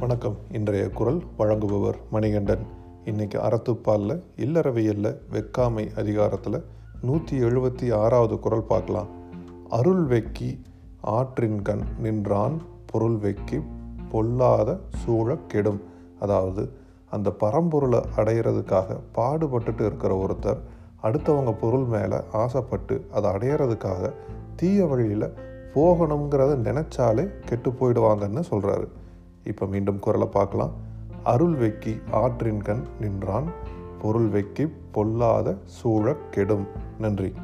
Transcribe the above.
வணக்கம். இன்றைய குரல் வழங்குபவர் மணிகண்டன். இன்னைக்கு அறத்துப்பாலில் இல்லறவியல்ல வெக்காமை அதிகாரத்தில் நூற்றி எழுபத்தி ஆறாவது குரல் பார்க்கலாம். அருள் வெக்கி ஆற்றின் கண் நின்றான் பொருள் வெக்கி பொல்லாத சூழக் கெடும். அதாவது அந்த பரம்பொருளை அடையிறதுக்காக பாடுபட்டுட்டு இருக்கிற ஒருத்தர் அடுத்தவங்க பொருள் மேலே ஆசைப்பட்டு அதை அடையிறதுக்காக தீய வழியில் போகணுங்கிறத நினச்சாலே கெட்டு போயிடுவாங்கன்னு சொல்கிறாரு இப்போ மீண்டும் குரலை பார்க்கலாம். அருள் வெக்கி ஆற்றின்கண் நின்றான் பொருள் வெக்கி பொல்லாத சூழக் கெடும். நன்றி.